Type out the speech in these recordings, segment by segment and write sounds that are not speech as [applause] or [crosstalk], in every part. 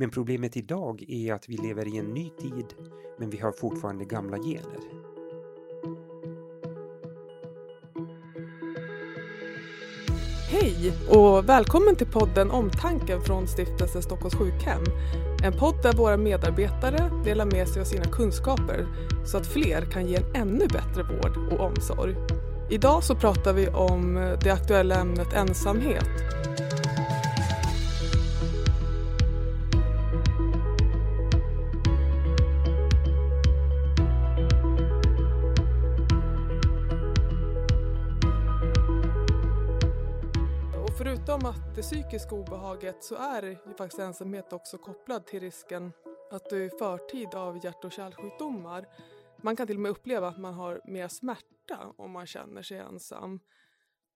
Men problemet idag är att vi lever i en ny tid, men vi har fortfarande gamla gener. Hej och välkommen till podden Omtanken från Stiftelsen Stockholms sjukhem. En podd där våra medarbetare delar med sig av sina kunskaper så att fler kan ge en ännu bättre vård och omsorg. Idag så pratar vi om det aktuella ämnet ensamhet. Psykiska obehaget så är ju faktiskt ensamhet också kopplad till risken att dö i förtid av hjärt och kärlsjukdomar. Man kan till och med uppleva att man har mer smärta om man känner sig ensam.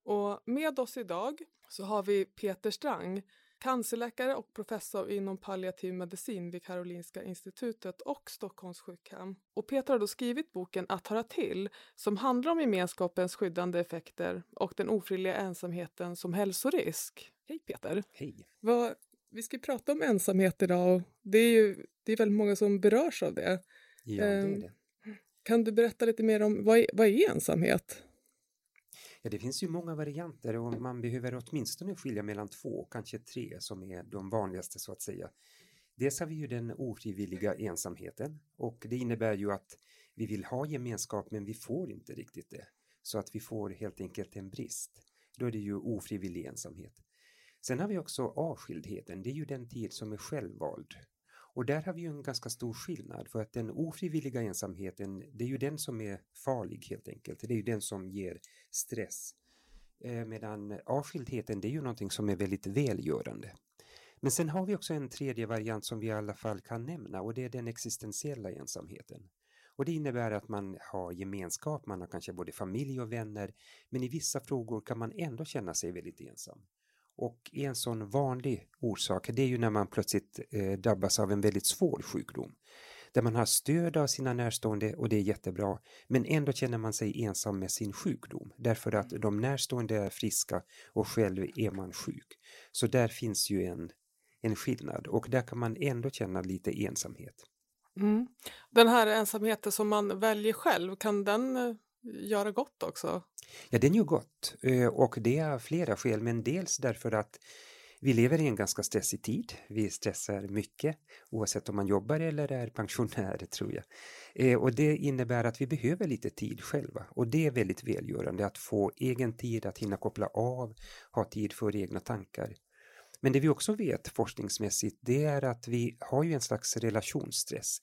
Och med oss idag så har vi Peter Strang, cancerläkare och professor inom palliativ medicin vid Karolinska institutet och Stockholms sjukhem. Och Peter har då skrivit boken Att höra till som handlar om gemenskapens skyddande effekter och den ofrivilliga ensamheten som hälsorisk. Hej Peter! Hej! Vad, vi ska prata om ensamhet idag och det är ju det är väldigt många som berörs av det. Ja, det är Ehm, det. Kan du berätta lite mer om vad är, vad är ensamhet? Ja, det finns ju många varianter och man behöver åtminstone skilja mellan två, kanske tre, som är de vanligaste så att säga. Dels har vi ju den ofrivilliga ensamheten och det innebär ju att vi vill ha gemenskap men vi får inte riktigt det. Så att vi får helt enkelt en brist. Då är det ju ofrivillig ensamhet. Sen har vi också avskildheten, det är ju den tid som är självvald. Och där har vi ju en ganska stor skillnad för att den ofrivilliga ensamheten, det är ju den som är farlig helt enkelt. Det är ju den som ger stress. Eh, medan avskildheten, det är ju någonting som är väldigt välgörande. Men sen har vi också en tredje variant som vi i alla fall kan nämna och det är den existentiella ensamheten. Och det innebär att man har gemenskap, man har kanske både familj och vänner, men i vissa frågor kan man ändå känna sig väldigt ensam. Och en sån vanlig orsak, det är ju när man plötsligt eh, drabbas av en väldigt svår sjukdom. Där man har stöd av sina närstående och det är jättebra, men ändå känner man sig ensam med sin sjukdom. Därför att de närstående är friska och själv är man sjuk. Så där finns ju en, en skillnad och där kan man ändå känna lite ensamhet. Mm. Den här ensamheten som man väljer själv, kan den eh, göra gott också? Ja, den gör gott eh, och det är av flera skäl, men dels därför att vi lever i en ganska stressig tid. Vi stressar mycket oavsett om man jobbar eller är pensionär [laughs] tror jag. Eh, Och det innebär att vi behöver lite tid själva och det är väldigt välgörande att få egen tid att hinna koppla av, ha tid för egna tankar. Men det vi också vet forskningsmässigt det är att vi har ju en slags relationsstress.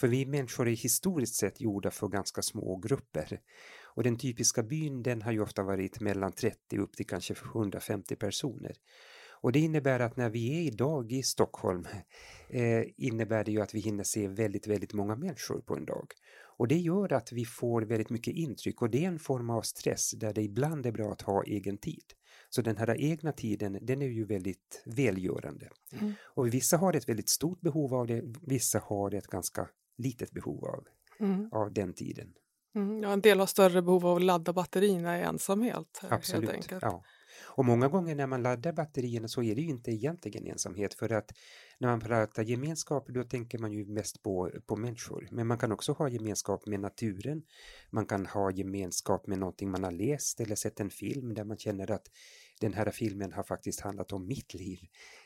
För vi människor är historiskt sett gjorda för ganska små grupper. Och den typiska byn den har ju ofta varit mellan 30 upp till kanske 150 personer. Och det innebär att när vi är idag i Stockholm eh, innebär det ju att vi hinner se väldigt, väldigt många människor på en dag. Och det gör att vi får väldigt mycket intryck och det är en form av stress där det ibland är bra att ha egen tid. Så den här egna tiden, den är ju väldigt välgörande. Mm. Och vissa har ett väldigt stort behov av det, vissa har ett ganska litet behov av, Mm. av den tiden. Mm. Ja, en del har större behov av att ladda batterierna i ensamhet. eh, Absolut. Ja. Och många gånger när man laddar batterierna så är det ju inte egentligen ensamhet för att när man pratar gemenskap då tänker man ju mest på, på människor. Men man kan också ha gemenskap med naturen. Man kan ha gemenskap med någonting man har läst eller sett en film där man känner att den här filmen har faktiskt handlat om mitt liv.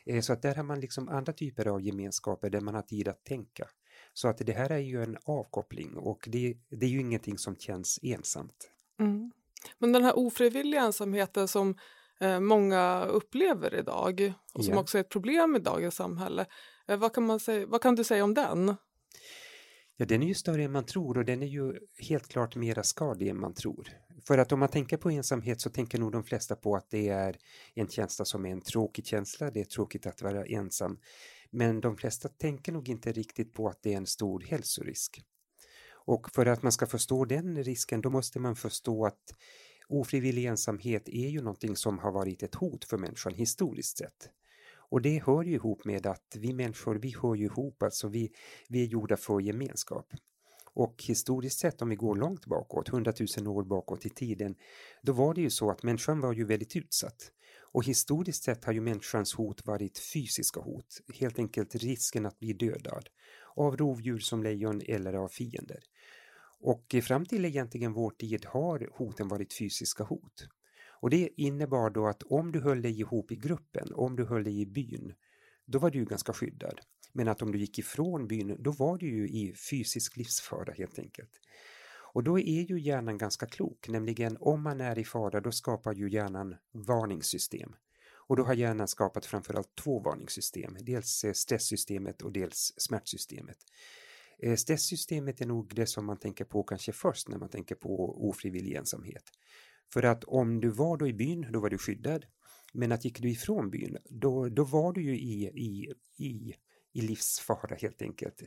Eh, Så att där har man liksom andra typer av gemenskaper där man har tid att tänka. Så att det här är ju en avkoppling och det, det är ju ingenting som känns ensamt. Mm. Men den här ofrivilliga ensamheten som eh, många upplever idag och som Ja. också är ett problem i dagens samhälle. Eh, vad, kan man säga, vad kan du säga om den? Ja, den är ju större än man tror och den är ju helt klart mera skadlig än man tror. För att om man tänker på ensamhet så tänker nog de flesta på att det är en känsla som är en tråkig känsla, det är tråkigt att vara ensam. Men de flesta tänker nog inte riktigt på att det är en stor hälsorisk. Och för att man ska förstå den risken då måste man förstå att ofrivillig ensamhet är ju någonting som har varit ett hot för människan historiskt sett. Och det hör ju ihop med att vi människor, vi hör ju ihop, alltså vi, vi är gjorda för gemenskap. Och historiskt sett, om vi går långt bakåt, 100 000 år bakåt i tiden, då var det ju så att människan var ju väldigt utsatt. Och historiskt sett har ju människans hot varit fysiska hot, helt enkelt risken att bli dödad av rovdjur som lejon eller av fiender. Och fram till egentligen vår tid har hoten varit fysiska hot. Och det innebar då att om du höll dig ihop i gruppen, om du höll dig i byn, då var du ganska skyddad. Men att om du gick ifrån byn, då var du ju i fysisk livsfara helt enkelt. Och då är ju hjärnan ganska klok, nämligen om man är i fara då skapar ju hjärnan varningssystem. Och då har hjärnan skapat framförallt två varningssystem, dels eh, stresssystemet och dels smärtsystemet. Eh, stresssystemet är nog det som man tänker på kanske först när man tänker på ofrivillig ensamhet. För att om du var då i byn, då var du skyddad. Men att gick du ifrån byn, då, då var du ju i, i, i, i livsfara helt enkelt.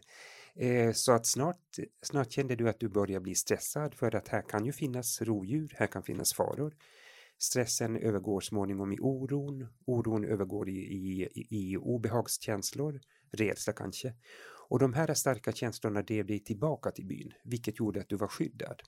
Eh, så att snart, snart kände du att du börjar bli stressad för att här kan ju finnas rovdjur, här kan finnas faror. Stressen övergår småningom i oron, oron övergår i, i, i obehagskänslor, rädsla kanske. Och de här starka känslorna drev dig tillbaka till byn, vilket gjorde att du var skyddad.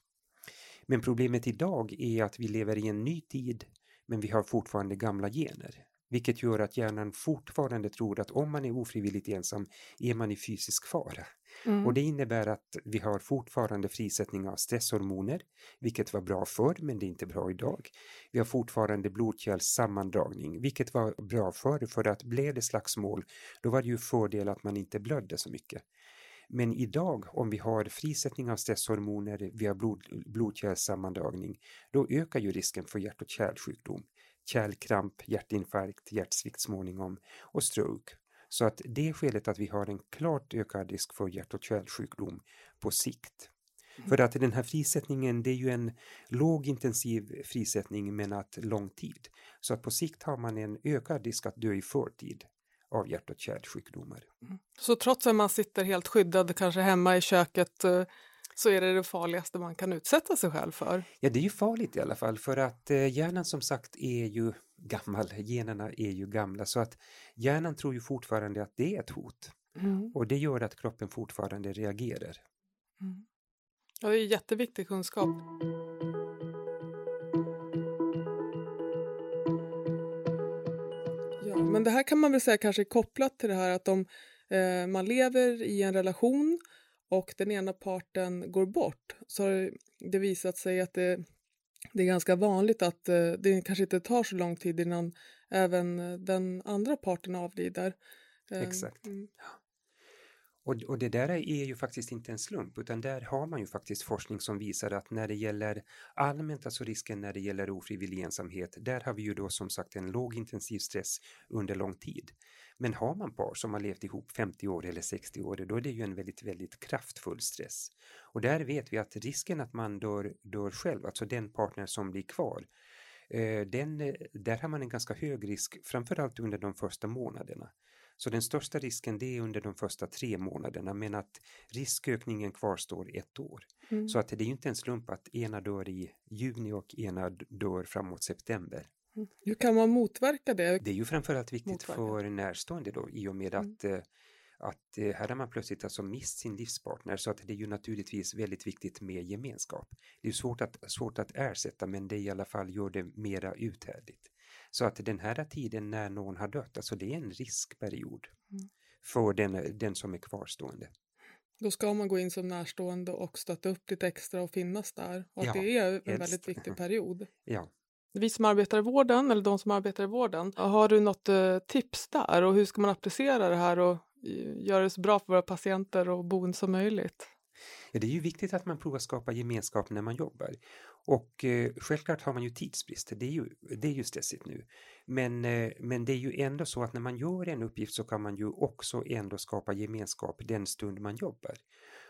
Men problemet idag är att vi lever i en ny tid, men vi har fortfarande gamla gener. Vilket gör att hjärnan fortfarande tror att om man är ofrivilligt ensam är man i fysisk fara. Mm. Och det innebär att vi har fortfarande frisättning av stresshormoner, vilket var bra förr men det är inte bra idag. Vi har fortfarande blodkärlssammandragning, vilket var bra förr för att blev det slagsmål då var det ju fördel att man inte blödde så mycket. Men idag om vi har frisättning av stresshormoner, vi har blod, blodkärlssammandragning, då ökar ju risken för hjärt och kärlsjukdom kärlkramp, hjärtinfarkt, hjärtsvikt småningom och stroke. Så att det är skälet att vi har en klart ökad risk för hjärt och kärlsjukdom på sikt. Mm. För att den här frisättningen det är ju en lågintensiv frisättning men att lång tid. Så att på sikt har man en ökad risk att dö i förtid av hjärt och kärlsjukdomar. Mm. Så trots att man sitter helt skyddad kanske hemma i köket eh, så är det det farligaste man kan utsätta sig själv för. Ja, det är ju farligt i alla fall för att eh, hjärnan som sagt är ju gammal, generna är ju gamla så att hjärnan tror ju fortfarande att det är ett hot mm. och det gör att kroppen fortfarande reagerar. Mm. Ja, det är jätteviktig kunskap. Ja, men det här kan man väl säga kanske är kopplat till det här att om eh, man lever i en relation och den ena parten går bort så har det visat sig att det, det är ganska vanligt att eh, det kanske inte tar så lång tid innan även eh, den andra parten avlider. Eh, Exakt. Mm. Och, och det där är ju faktiskt inte en slump utan där har man ju faktiskt forskning som visar att när det gäller allmänt, alltså risken när det gäller ofrivillig ensamhet, där har vi ju då som sagt en låg intensiv stress under lång tid. Men har man par som har levt ihop 50 år eller 60 år, då är det ju en väldigt, väldigt kraftfull stress. Och där vet vi att risken att man dör, dör själv, alltså den partner som blir kvar, eh, den, eh, där har man en ganska hög risk, framförallt under de första månaderna. Så den största risken det är under de första tre månaderna men att riskökningen kvarstår ett år. Mm. Så att det är ju inte en slump att ena dör i juni och ena dör framåt september. Hur kan man motverka det? Det är ju framförallt viktigt motverka. för närstående då i och med mm. att eh, att eh, här har man plötsligt alltså mist sin livspartner så att det är ju naturligtvis väldigt viktigt med gemenskap. Det är svårt att, svårt att ersätta men det i alla fall gör det mera uthärdligt. Så att den här tiden när någon har dött, alltså det är en riskperiod mm. för den, den som är kvarstående. Då ska man gå in som närstående och stötta upp lite extra och finnas där. Och ja, det är en helst. väldigt viktig [laughs] period. Ja, vi som arbetar i vården, eller de som arbetar i vården, har du något eh, tips där och hur ska man applicera det här och eh, göra det så bra för våra patienter och boende som möjligt? Ja, det är ju viktigt att man provar skapa gemenskap när man jobbar. Och eh, självklart har man ju tidsbrist, det är ju, det är ju stressigt nu. Men, eh, men det är ju ändå så att när man gör en uppgift så kan man ju också ändå skapa gemenskap den stund man jobbar.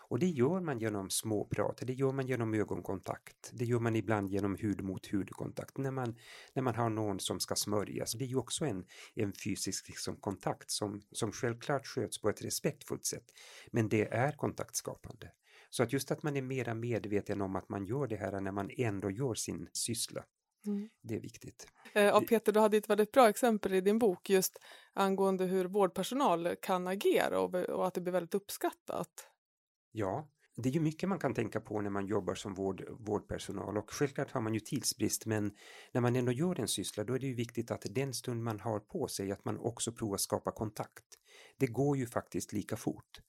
Och det gör man genom småprat, det gör man genom ögonkontakt, det gör man ibland genom hud mot hudkontakt när man, när man har någon som ska smörjas. Det är ju också en, en fysisk liksom, kontakt som, som självklart sköts på ett respektfullt sätt, men det är kontaktskapande. Så att just att man är mera medveten om att man gör det här när man ändå gör sin syssla. Mm. Det är viktigt. Eh, och Peter, du hade ett väldigt bra exempel i din bok just angående hur vårdpersonal kan agera och, och att det blir väldigt uppskattat. Ja, det är ju mycket man kan tänka på när man jobbar som vård, vårdpersonal och självklart har man ju tidsbrist men när man ändå gör en syssla då är det ju viktigt att den stund man har på sig att man också provar skapa kontakt. Det går ju faktiskt lika fort.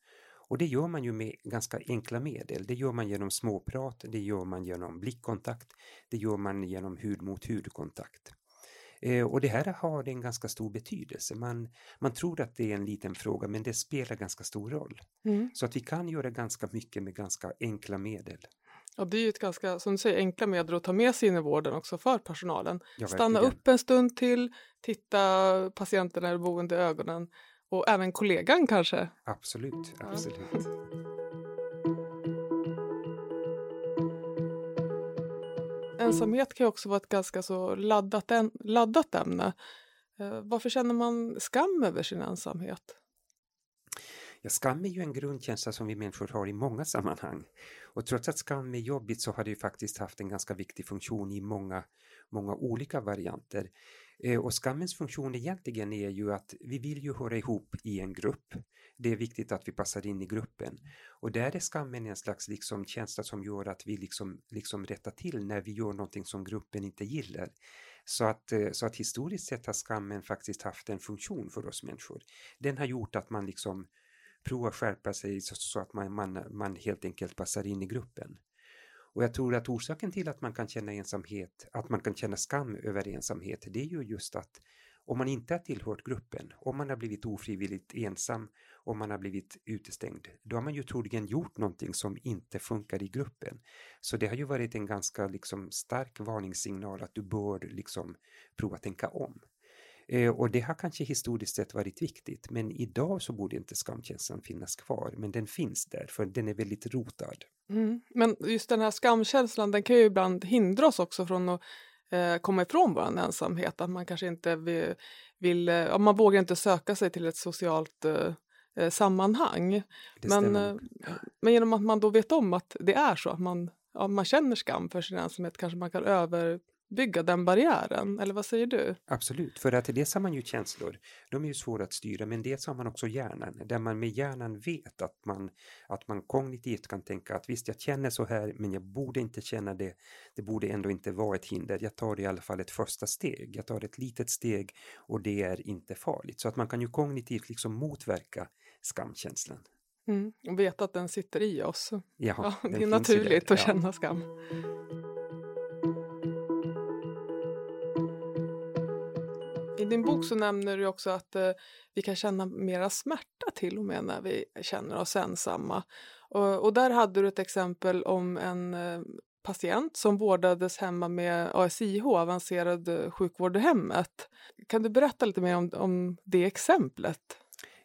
Och det gör man ju med ganska enkla medel. Det gör man genom småprat, det gör man genom blickkontakt, det gör man genom hud mot hudkontakt. Eh, och det här har en ganska stor betydelse. Man, man tror att det är en liten fråga men det spelar ganska stor roll. Mm. Så att vi kan göra ganska mycket med ganska enkla medel. Och det är ju ett ganska, som du säger, enkla medel att ta med sig in i vården också för personalen. Ja, Stanna upp en stund till, titta patienten eller boende i ögonen och även kollegan kanske. Absolut, absolut. Ensamhet kan ju också vara ett ganska så laddat, en, laddat ämne. Eh, varför känner man skam över sin ensamhet? Ja, skam är ju en grundkänsla som vi människor har i många sammanhang. Och trots att skam är jobbigt så har det ju faktiskt haft en ganska viktig funktion i många, många olika varianter. Eh, och skammens funktion egentligen är ju att vi vill ju höra ihop i en grupp. Det är viktigt att vi passar in i gruppen. Och där är skammen en slags liksom känsla som gör att vi liksom, liksom rättar till när vi gör någonting som gruppen inte gillar. Så att, eh, så att historiskt sett har skammen faktiskt haft en funktion för oss människor. Den har gjort att man liksom provar skärpa sig så, så att man, man, man helt enkelt passar in i gruppen. Och jag tror att orsaken till att man kan känna ensamhet, att man kan känna skam över ensamhet, det är ju just att om man inte har tillhört gruppen, om man har blivit ofrivilligt ensam, om man har blivit utestängd, då har man ju troligen gjort någonting som inte funkar i gruppen. Så det har ju varit en ganska liksom stark varningssignal att du bör liksom prova tänka om. Eh, och det har kanske historiskt sett varit viktigt, men idag så borde inte skamkänslan finnas kvar, men den finns där, för den är väldigt rotad. Mm. Men just den här skamkänslan, den kan ju ibland hindra oss också från att eh, komma ifrån vår ensamhet, att man kanske inte vill, vill eh, man vågar inte söka sig till ett socialt eh, sammanhang. Men, men genom att man då vet om att det är så, att man, ja, man känner skam för sin ensamhet, kanske man kan över bygga den barriären, eller vad säger du? Absolut, för att dels har man ju känslor, de är ju svåra att styra, men dels har man också hjärnan, där man med hjärnan vet att man, att man kognitivt kan tänka att visst, jag känner så här, men jag borde inte känna det, det borde ändå inte vara ett hinder, jag tar i alla fall ett första steg, jag tar ett litet steg och det är inte farligt, så att man kan ju kognitivt liksom motverka skamkänslan. Mm, och veta att den sitter i oss. Jaha, ja, det är naturligt att känna skam. Din bok så nämner du också att eh, vi kan känna mera smärta till och med när vi känner oss ensamma. Och, och där hade du ett exempel om en eh, patient som vårdades hemma med ASIH, avancerad sjukvård i hemmet. Kan du berätta lite mer om, om det exemplet?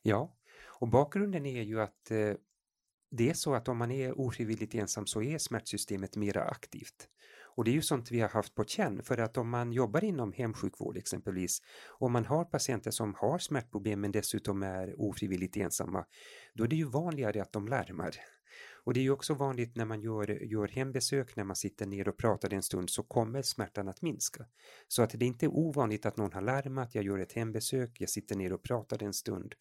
Ja, och bakgrunden är ju att eh, det är så att om man är ofrivilligt ensam så är smärtsystemet mera aktivt. Och det är ju sånt vi har haft på känn för att om man jobbar inom hemsjukvård exempelvis, och man har patienter som har smärtproblem men dessutom är ofrivilligt ensamma, då är det ju vanligare att de larmar. Och det är ju också vanligt när man gör, gör hembesök, när man sitter ner och pratar en stund så kommer smärtan att minska. Så att det är inte ovanligt att någon har larmat, jag gör ett hembesök, jag sitter ner och pratar en stund.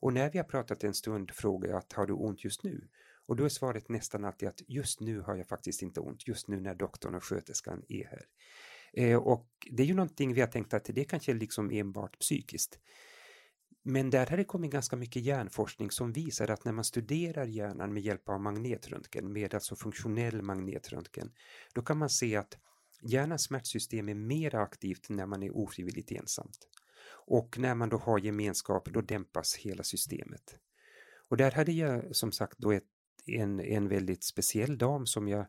Och när vi har pratat en stund frågar jag att har du ont just nu? Och då är svaret nästan alltid att just nu har jag faktiskt inte ont, just nu när doktorn och sköterskan är här. Eh, och det är ju någonting vi har tänkt att det kanske är liksom enbart psykiskt. Men där har det kommit ganska mycket hjärnforskning som visar att när man studerar hjärnan med hjälp av magnetröntgen, med alltså funktionell magnetröntgen, då kan man se att hjärnans smärtsystem är mer aktivt när man är ofrivilligt ensamt. Och när man då har gemenskap, då dämpas hela systemet. Och där hade jag som sagt då ett en, en väldigt speciell dam som jag,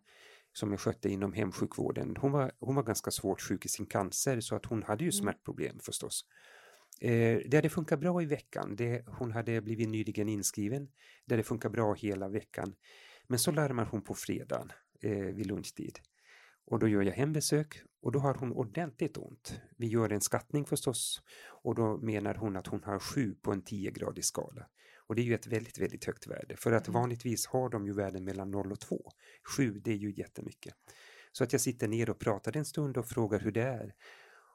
som jag skötte inom hemsjukvården. Hon var, hon var ganska svårt sjuk i sin cancer så att hon hade ju mm. smärtproblem förstås. Eh, det hade funkat bra i veckan. Det, hon hade blivit nyligen inskriven. Det hade funkat bra hela veckan. Men så larmar hon på fredagen eh, vid lunchtid. Och då gör jag hembesök och då har hon ordentligt ont. Vi gör en skattning förstås och då menar hon att hon har sju på en 10-gradig skala. Och det är ju ett väldigt, väldigt högt värde för att mm. vanligtvis har de ju värden mellan 0 och 2. 7 det är ju jättemycket. Så att jag sitter ner och pratar en stund och frågar hur det är.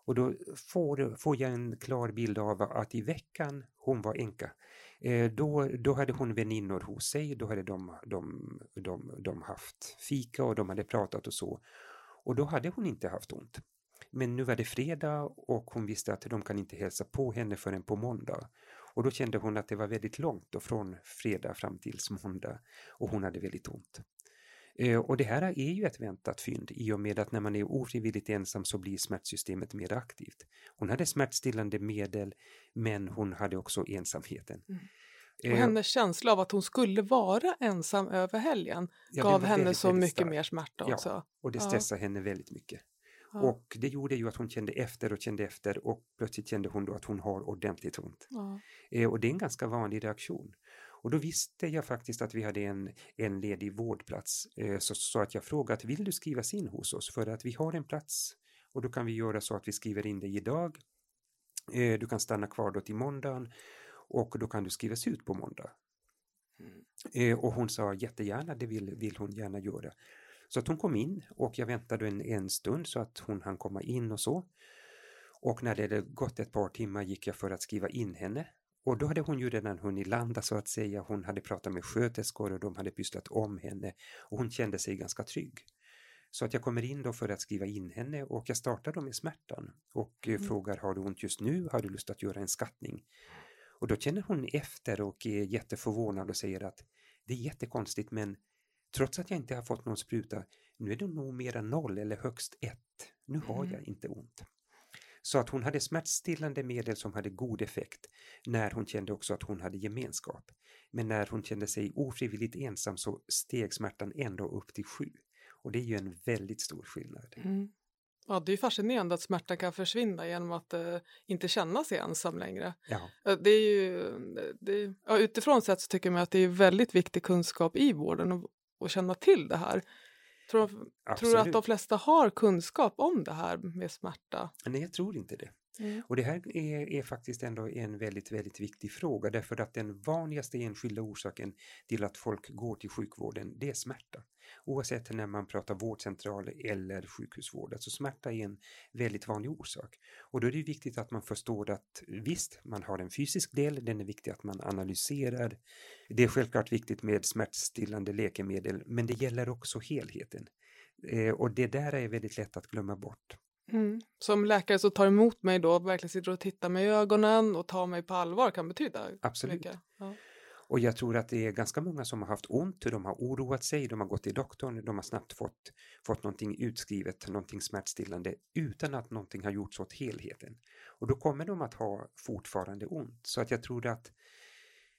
Och då får, får jag en klar bild av att i veckan hon var änka, eh, då, då hade hon väninnor hos sig, då hade de, de, de, de haft fika och de hade pratat och så. Och då hade hon inte haft ont. Men nu var det fredag och hon visste att de kan inte hälsa på henne förrän på måndag. Och då kände hon att det var väldigt långt då från fredag fram till måndag och hon hade väldigt ont. Eh, och det här är ju ett väntat fynd i och med att när man är ofrivilligt ensam så blir smärtsystemet mer aktivt. Hon hade smärtstillande medel men hon hade också ensamheten. Mm. Och eh, hennes känsla av att hon skulle vara ensam över helgen ja, gav henne väldigt, så väldigt mycket stark. mer smärta också. Ja, och det stressade ja. henne väldigt mycket. Ja. Och det gjorde ju att hon kände efter och kände efter och plötsligt kände hon då att hon har ordentligt ont. Ja. Eh, och det är en ganska vanlig reaktion. Och då visste jag faktiskt att vi hade en, en ledig vårdplats eh, så, så att jag frågade vill du skrivas in hos oss för att vi har en plats och då kan vi göra så att vi skriver in dig idag. Eh, du kan stanna kvar då till måndagen och då kan du skrivas ut på måndag. Mm. Eh, och hon sa jättegärna, det vill, vill hon gärna göra. Så att hon kom in och jag väntade en, en stund så att hon hann komma in och så. Och när det hade gått ett par timmar gick jag för att skriva in henne. Och då hade hon ju redan hunnit landa så att säga. Hon hade pratat med sköterskor och de hade pysslat om henne och hon kände sig ganska trygg. Så att jag kommer in då för att skriva in henne och jag startar då med smärtan och eh, mm. frågar har du ont just nu? Har du lust att göra en skattning? Och då känner hon efter och är jätteförvånad och säger att det är jättekonstigt men Trots att jag inte har fått någon spruta, nu är det nog mera noll eller högst ett. Nu har mm. jag inte ont. Så att hon hade smärtstillande medel som hade god effekt när hon kände också att hon hade gemenskap. Men när hon kände sig ofrivilligt ensam så steg smärtan ändå upp till sju. Och det är ju en väldigt stor skillnad. Mm. Ja, det är fascinerande att smärtan kan försvinna genom att uh, inte känna sig ensam längre. Ja. Det är ju, det, ja, utifrån sett så tycker jag att det är väldigt viktig kunskap i vården och, och känna till det här. Tror, tror du att de flesta har kunskap om det här med smärta? Nej, jag tror inte det. Mm. Och det här är, är, faktiskt ändå en väldigt, väldigt viktig fråga därför att den vanligaste enskilda orsaken till att folk går till sjukvården, det är smärta. Oavsett när man pratar vårdcentral eller sjukhusvård, alltså smärta är en väldigt vanlig orsak. Och då är det viktigt att man förstår att visst, man har en fysisk del, den är viktig att man analyserar. Det är självklart viktigt med smärtstillande läkemedel, men det gäller också helheten. Eh, och det där är väldigt lätt att glömma bort. Mm. Som läkare så tar emot mig då, verkligen sitter och tittar mig i ögonen och tar mig på allvar kan betyda Absolut. mycket. Ja. Och jag tror att det är ganska många som har haft ont, de har oroat sig, de har gått till doktorn, de har snabbt fått, fått någonting utskrivet, någonting smärtstillande utan att någonting har gjorts åt helheten. Och då kommer de att ha fortfarande ont. Så att jag tror att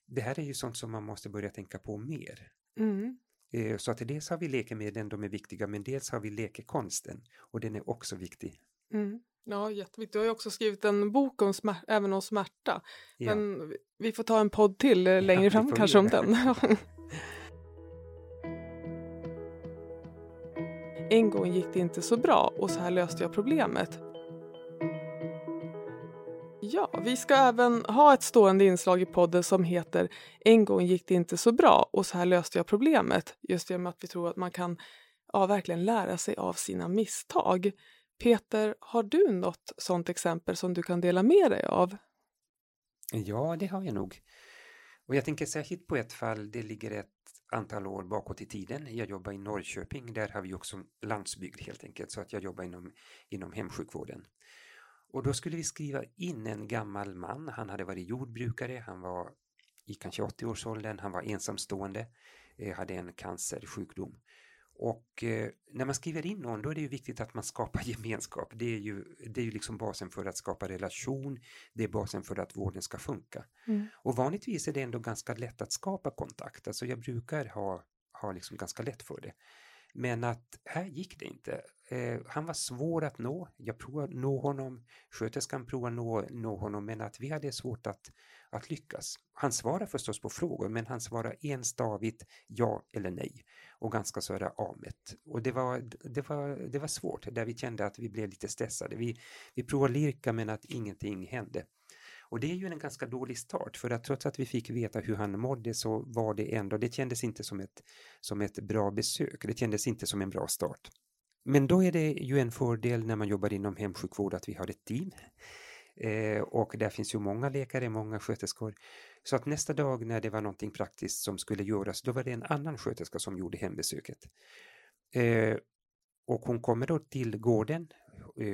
det här är ju sånt som man måste börja tänka på mer. Mm. Eh, så att dels har vi läkemedlen, de är viktiga, men dels har vi läkekonsten och den är också viktig. Mm. Ja, jätteviktigt. Du har ju också skrivit en bok om smärta, även om smärta. Ja. Men vi får ta en podd till eh, längre ja, fram kanske om den. [laughs] en gång gick det inte så bra och så här löste jag problemet. Ja, vi ska även ha ett stående inslag i podden som heter En gång gick det inte så bra och så här löste jag problemet. Just genom att vi tror att man kan ja, verkligen lära sig av sina misstag. Peter, har du något sådant exempel som du kan dela med dig av? Ja, det har jag nog. Och jag tänker särskilt på ett fall, det ligger ett antal år bakåt i tiden. Jag jobbar i Norrköping, där har vi också landsbygd helt enkelt, så att jag jobbar inom, inom hemsjukvården. Och då skulle vi skriva in en gammal man, han hade varit jordbrukare, han var i kanske 80-årsåldern, han var ensamstående, eh, hade en cancersjukdom. Och eh, när man skriver in någon då är det ju viktigt att man skapar [laughs] gemenskap. Det är ju, det är ju liksom basen för att skapa relation, det är basen för att vården ska funka. Mm. Och vanligtvis är det ändå ganska lätt att skapa kontakt, alltså jag brukar ha, ha liksom ganska lätt för det. Men att här gick det inte. Eh, han var svår att nå. Jag provade nå honom, sköterskan provade nå, nå honom, men att vi hade svårt att, att lyckas. Han svarade förstås på frågor, men han svarade enstavigt ja eller nej och ganska sådär amet. Och det var, det, var, det var svårt, där vi kände att vi blev lite stressade. Vi, vi provade lirka, men att ingenting hände. Och det är ju en ganska dålig start för att trots att vi fick veta hur han mådde så var det ändå, det kändes inte som ett, som ett bra besök, det kändes inte som en bra start. men då är det ju en fördel när man jobbar inom hemsjukvård att vi har ett team. Eh, och där finns ju många läkare, många sköterskor. Så att nästa dag när det var någonting praktiskt som skulle göras, då var det en annan sköterska som gjorde hembesöket. Eh, och hon kommer då till gården,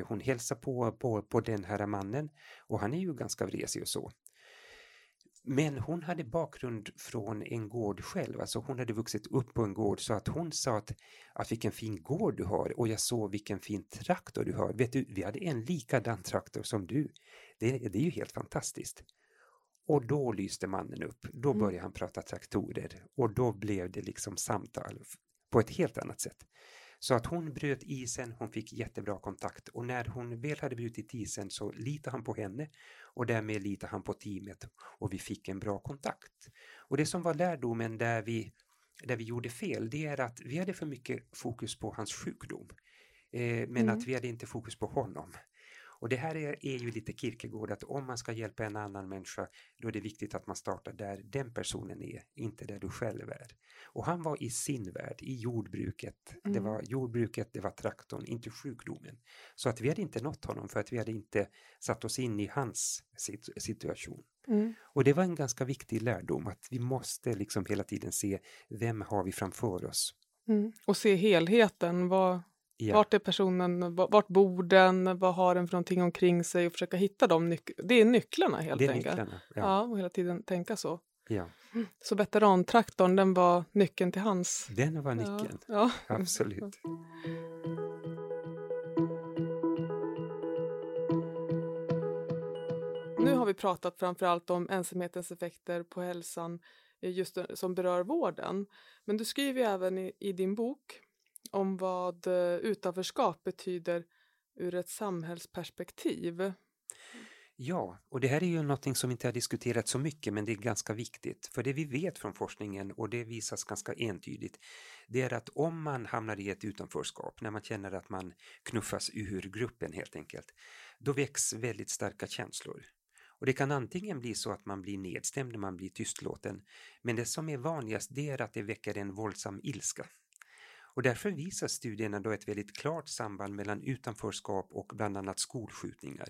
hon hälsar på, på, på den här mannen och han är ju ganska vresig och så. Men hon hade bakgrund från en gård själv, alltså hon hade vuxit upp på en gård så att hon sa att, att vilken fin gård du har och jag såg vilken fin traktor du har. Vet du, vi hade en likadan traktor som du. Det, det är ju helt fantastiskt. Och då lyste mannen upp, då mm. började han prata traktorer och då blev det liksom samtal på ett helt annat sätt. Så att hon bröt isen, hon fick jättebra kontakt och när hon väl hade brutit isen så litade han på henne och därmed litade han på teamet och vi fick en bra kontakt. Och det som var lärdomen där vi, där vi gjorde fel, det är att vi hade för mycket fokus på hans sjukdom. Eh, men mm. att vi hade inte fokus på honom. Och det här är, är ju lite Kierkegaard att om man ska hjälpa en annan människa då är det viktigt att man startar där den personen är, inte där du själv är. Och han var i sin värld, i jordbruket. Mm. Det var jordbruket, det var traktorn, inte sjukdomen. Så att vi hade inte nått honom för att vi hade inte satt oss in i hans situation. Mm. Och det var en ganska viktig lärdom att vi måste liksom hela tiden se vem har vi framför oss. Mm. Och se helheten. Vad, Ja. Vart är personen, vart bor den, vad har den för någonting omkring sig och försöka hitta dem. Det är nycklarna helt enkelt. Nycklarna, ja. ja. och hela tiden tänka så. Ja. Så veterantraktorn, den var nyckeln till hans... Den var nyckeln, ja. absolut. Nu har vi pratat framförallt om ensamhetens effekter på hälsan just som berör vården. Men du skriver även i, i din bok om vad eh, utanförskap betyder ur ett samhällsperspektiv. Ja, och det här är ju någonting som inte har diskuterats så mycket men det är ganska viktigt. För det vi vet från forskningen och det visas ganska entydigt det är att om man hamnar i ett utanförskap, när man känner att man knuffas ur gruppen helt enkelt, då väcks väldigt starka känslor. Och det kan antingen bli så att man blir nedstämd, man blir tystlåten, men det som är vanligast det är att det väcker en våldsam ilska. Och därför visar studierna då ett väldigt klart samband mellan utanförskap och bland annat skolskjutningar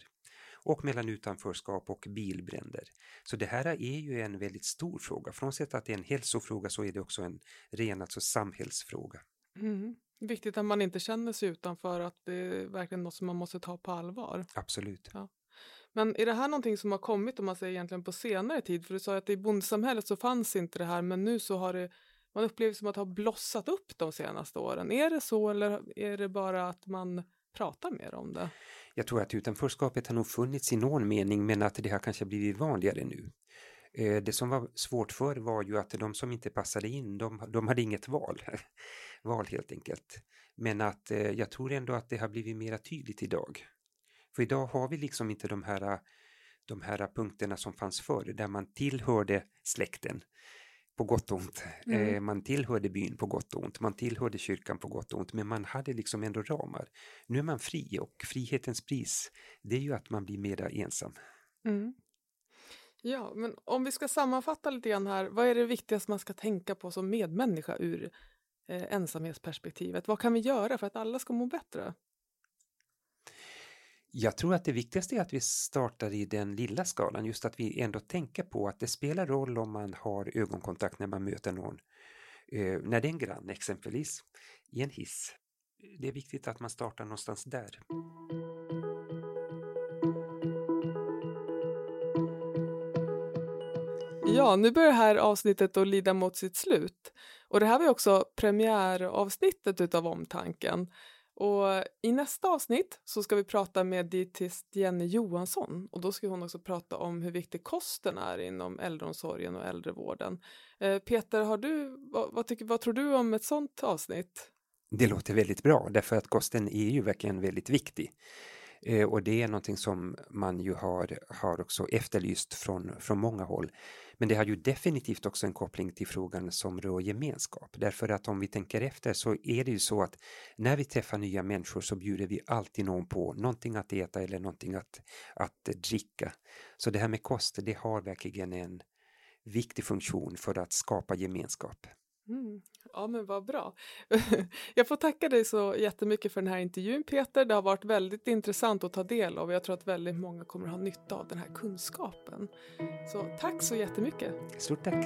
och mellan utanförskap och bilbränder. Så det här är ju en väldigt stor fråga. Frånsett att det är en hälsofråga så är det också en ren alltså samhällsfråga. Mm. Viktigt att man inte känner sig utanför, att det är verkligen något som man måste ta på allvar. Absolut. Ja. Men är det här någonting som har kommit om man säger egentligen på senare tid? För du sa att i bondesamhället så fanns inte det här men nu så har det man upplever som att ha blossat upp de senaste åren. Är det så eller är det bara att man pratar mer om det? Jag tror att utanförskapet har nog funnits i någon mening men att det har kanske blivit vanligare nu. Eh, det som var svårt för var ju att de som inte passade in, de, de hade inget val. [laughs] val helt enkelt. Men att eh, jag tror ändå att det har blivit mera tydligt idag. För idag har vi liksom inte de här, de här punkterna som fanns förr, där man tillhörde släkten på gott och ont. Mm. Eh, man tillhörde byn på gott och ont, man tillhörde kyrkan på gott och ont, men man hade liksom ändå ramar. Nu är man fri och frihetens pris, det är ju att man blir mera ensam. Mm. Ja, men om vi ska sammanfatta lite grann här, vad är det viktigaste man ska tänka på som medmänniska ur eh, ensamhetsperspektivet? Vad kan vi göra för att alla ska må bättre? Jag tror att det viktigaste är att vi startar i den lilla skalan, just att vi ändå tänker på att det spelar roll om man har ögonkontakt när man möter någon. Eh, när det är en granne exempelvis, i en hiss. Det är viktigt att man startar någonstans där. Ja, nu börjar det här avsnittet att lida mot sitt slut. Och det här var också premiäravsnittet utav Omtanken. Och I nästa avsnitt så ska vi prata med dietist Jenny Johansson och då ska hon också prata om hur viktig kosten är inom äldreomsorgen och äldrevården. Eh, Peter, har du, vad, vad, tycker, vad tror du om ett sådant avsnitt? Det låter väldigt bra därför att kosten är ju verkligen väldigt viktig. Eh, och det är någonting som man ju har, har också efterlyst från, från många håll. Men det har ju definitivt också en koppling till frågan som rör gemenskap. Därför att om vi tänker efter så är det ju så att när vi träffar nya människor så bjuder vi alltid någon på någonting att äta eller någonting att, att dricka. Så det här med kost, det har verkligen en viktig funktion för att skapa gemenskap. Mm. Ja men vad bra. [laughs] Jag får tacka dig så jättemycket för den här intervjun Peter. Det har varit väldigt intressant att ta del av och jag tror att väldigt många kommer ha nytta av den här kunskapen. Så tack så jättemycket. Stort tack.